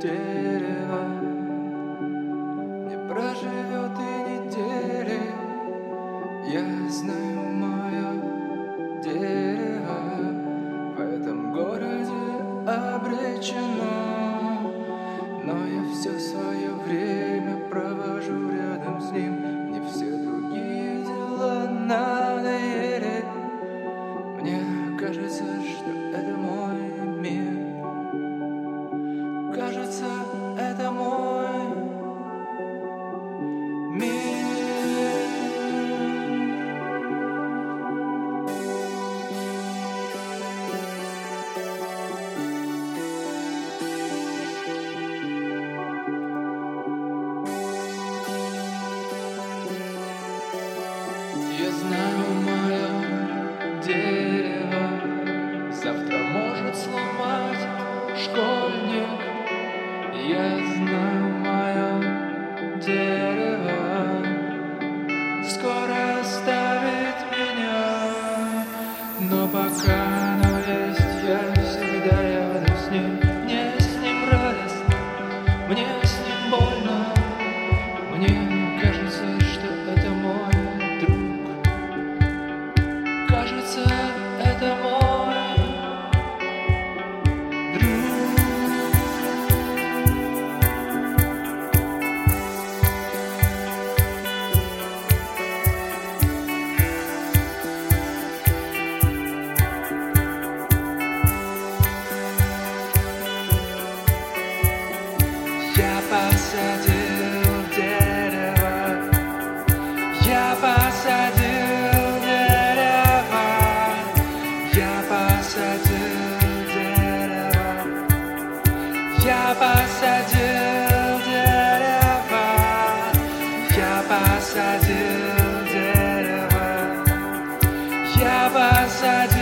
day. Я знаю, мое дерево завтра может сломать школьник. Я знаю, мое дерево скоро оставит меня, но пока. ya vas a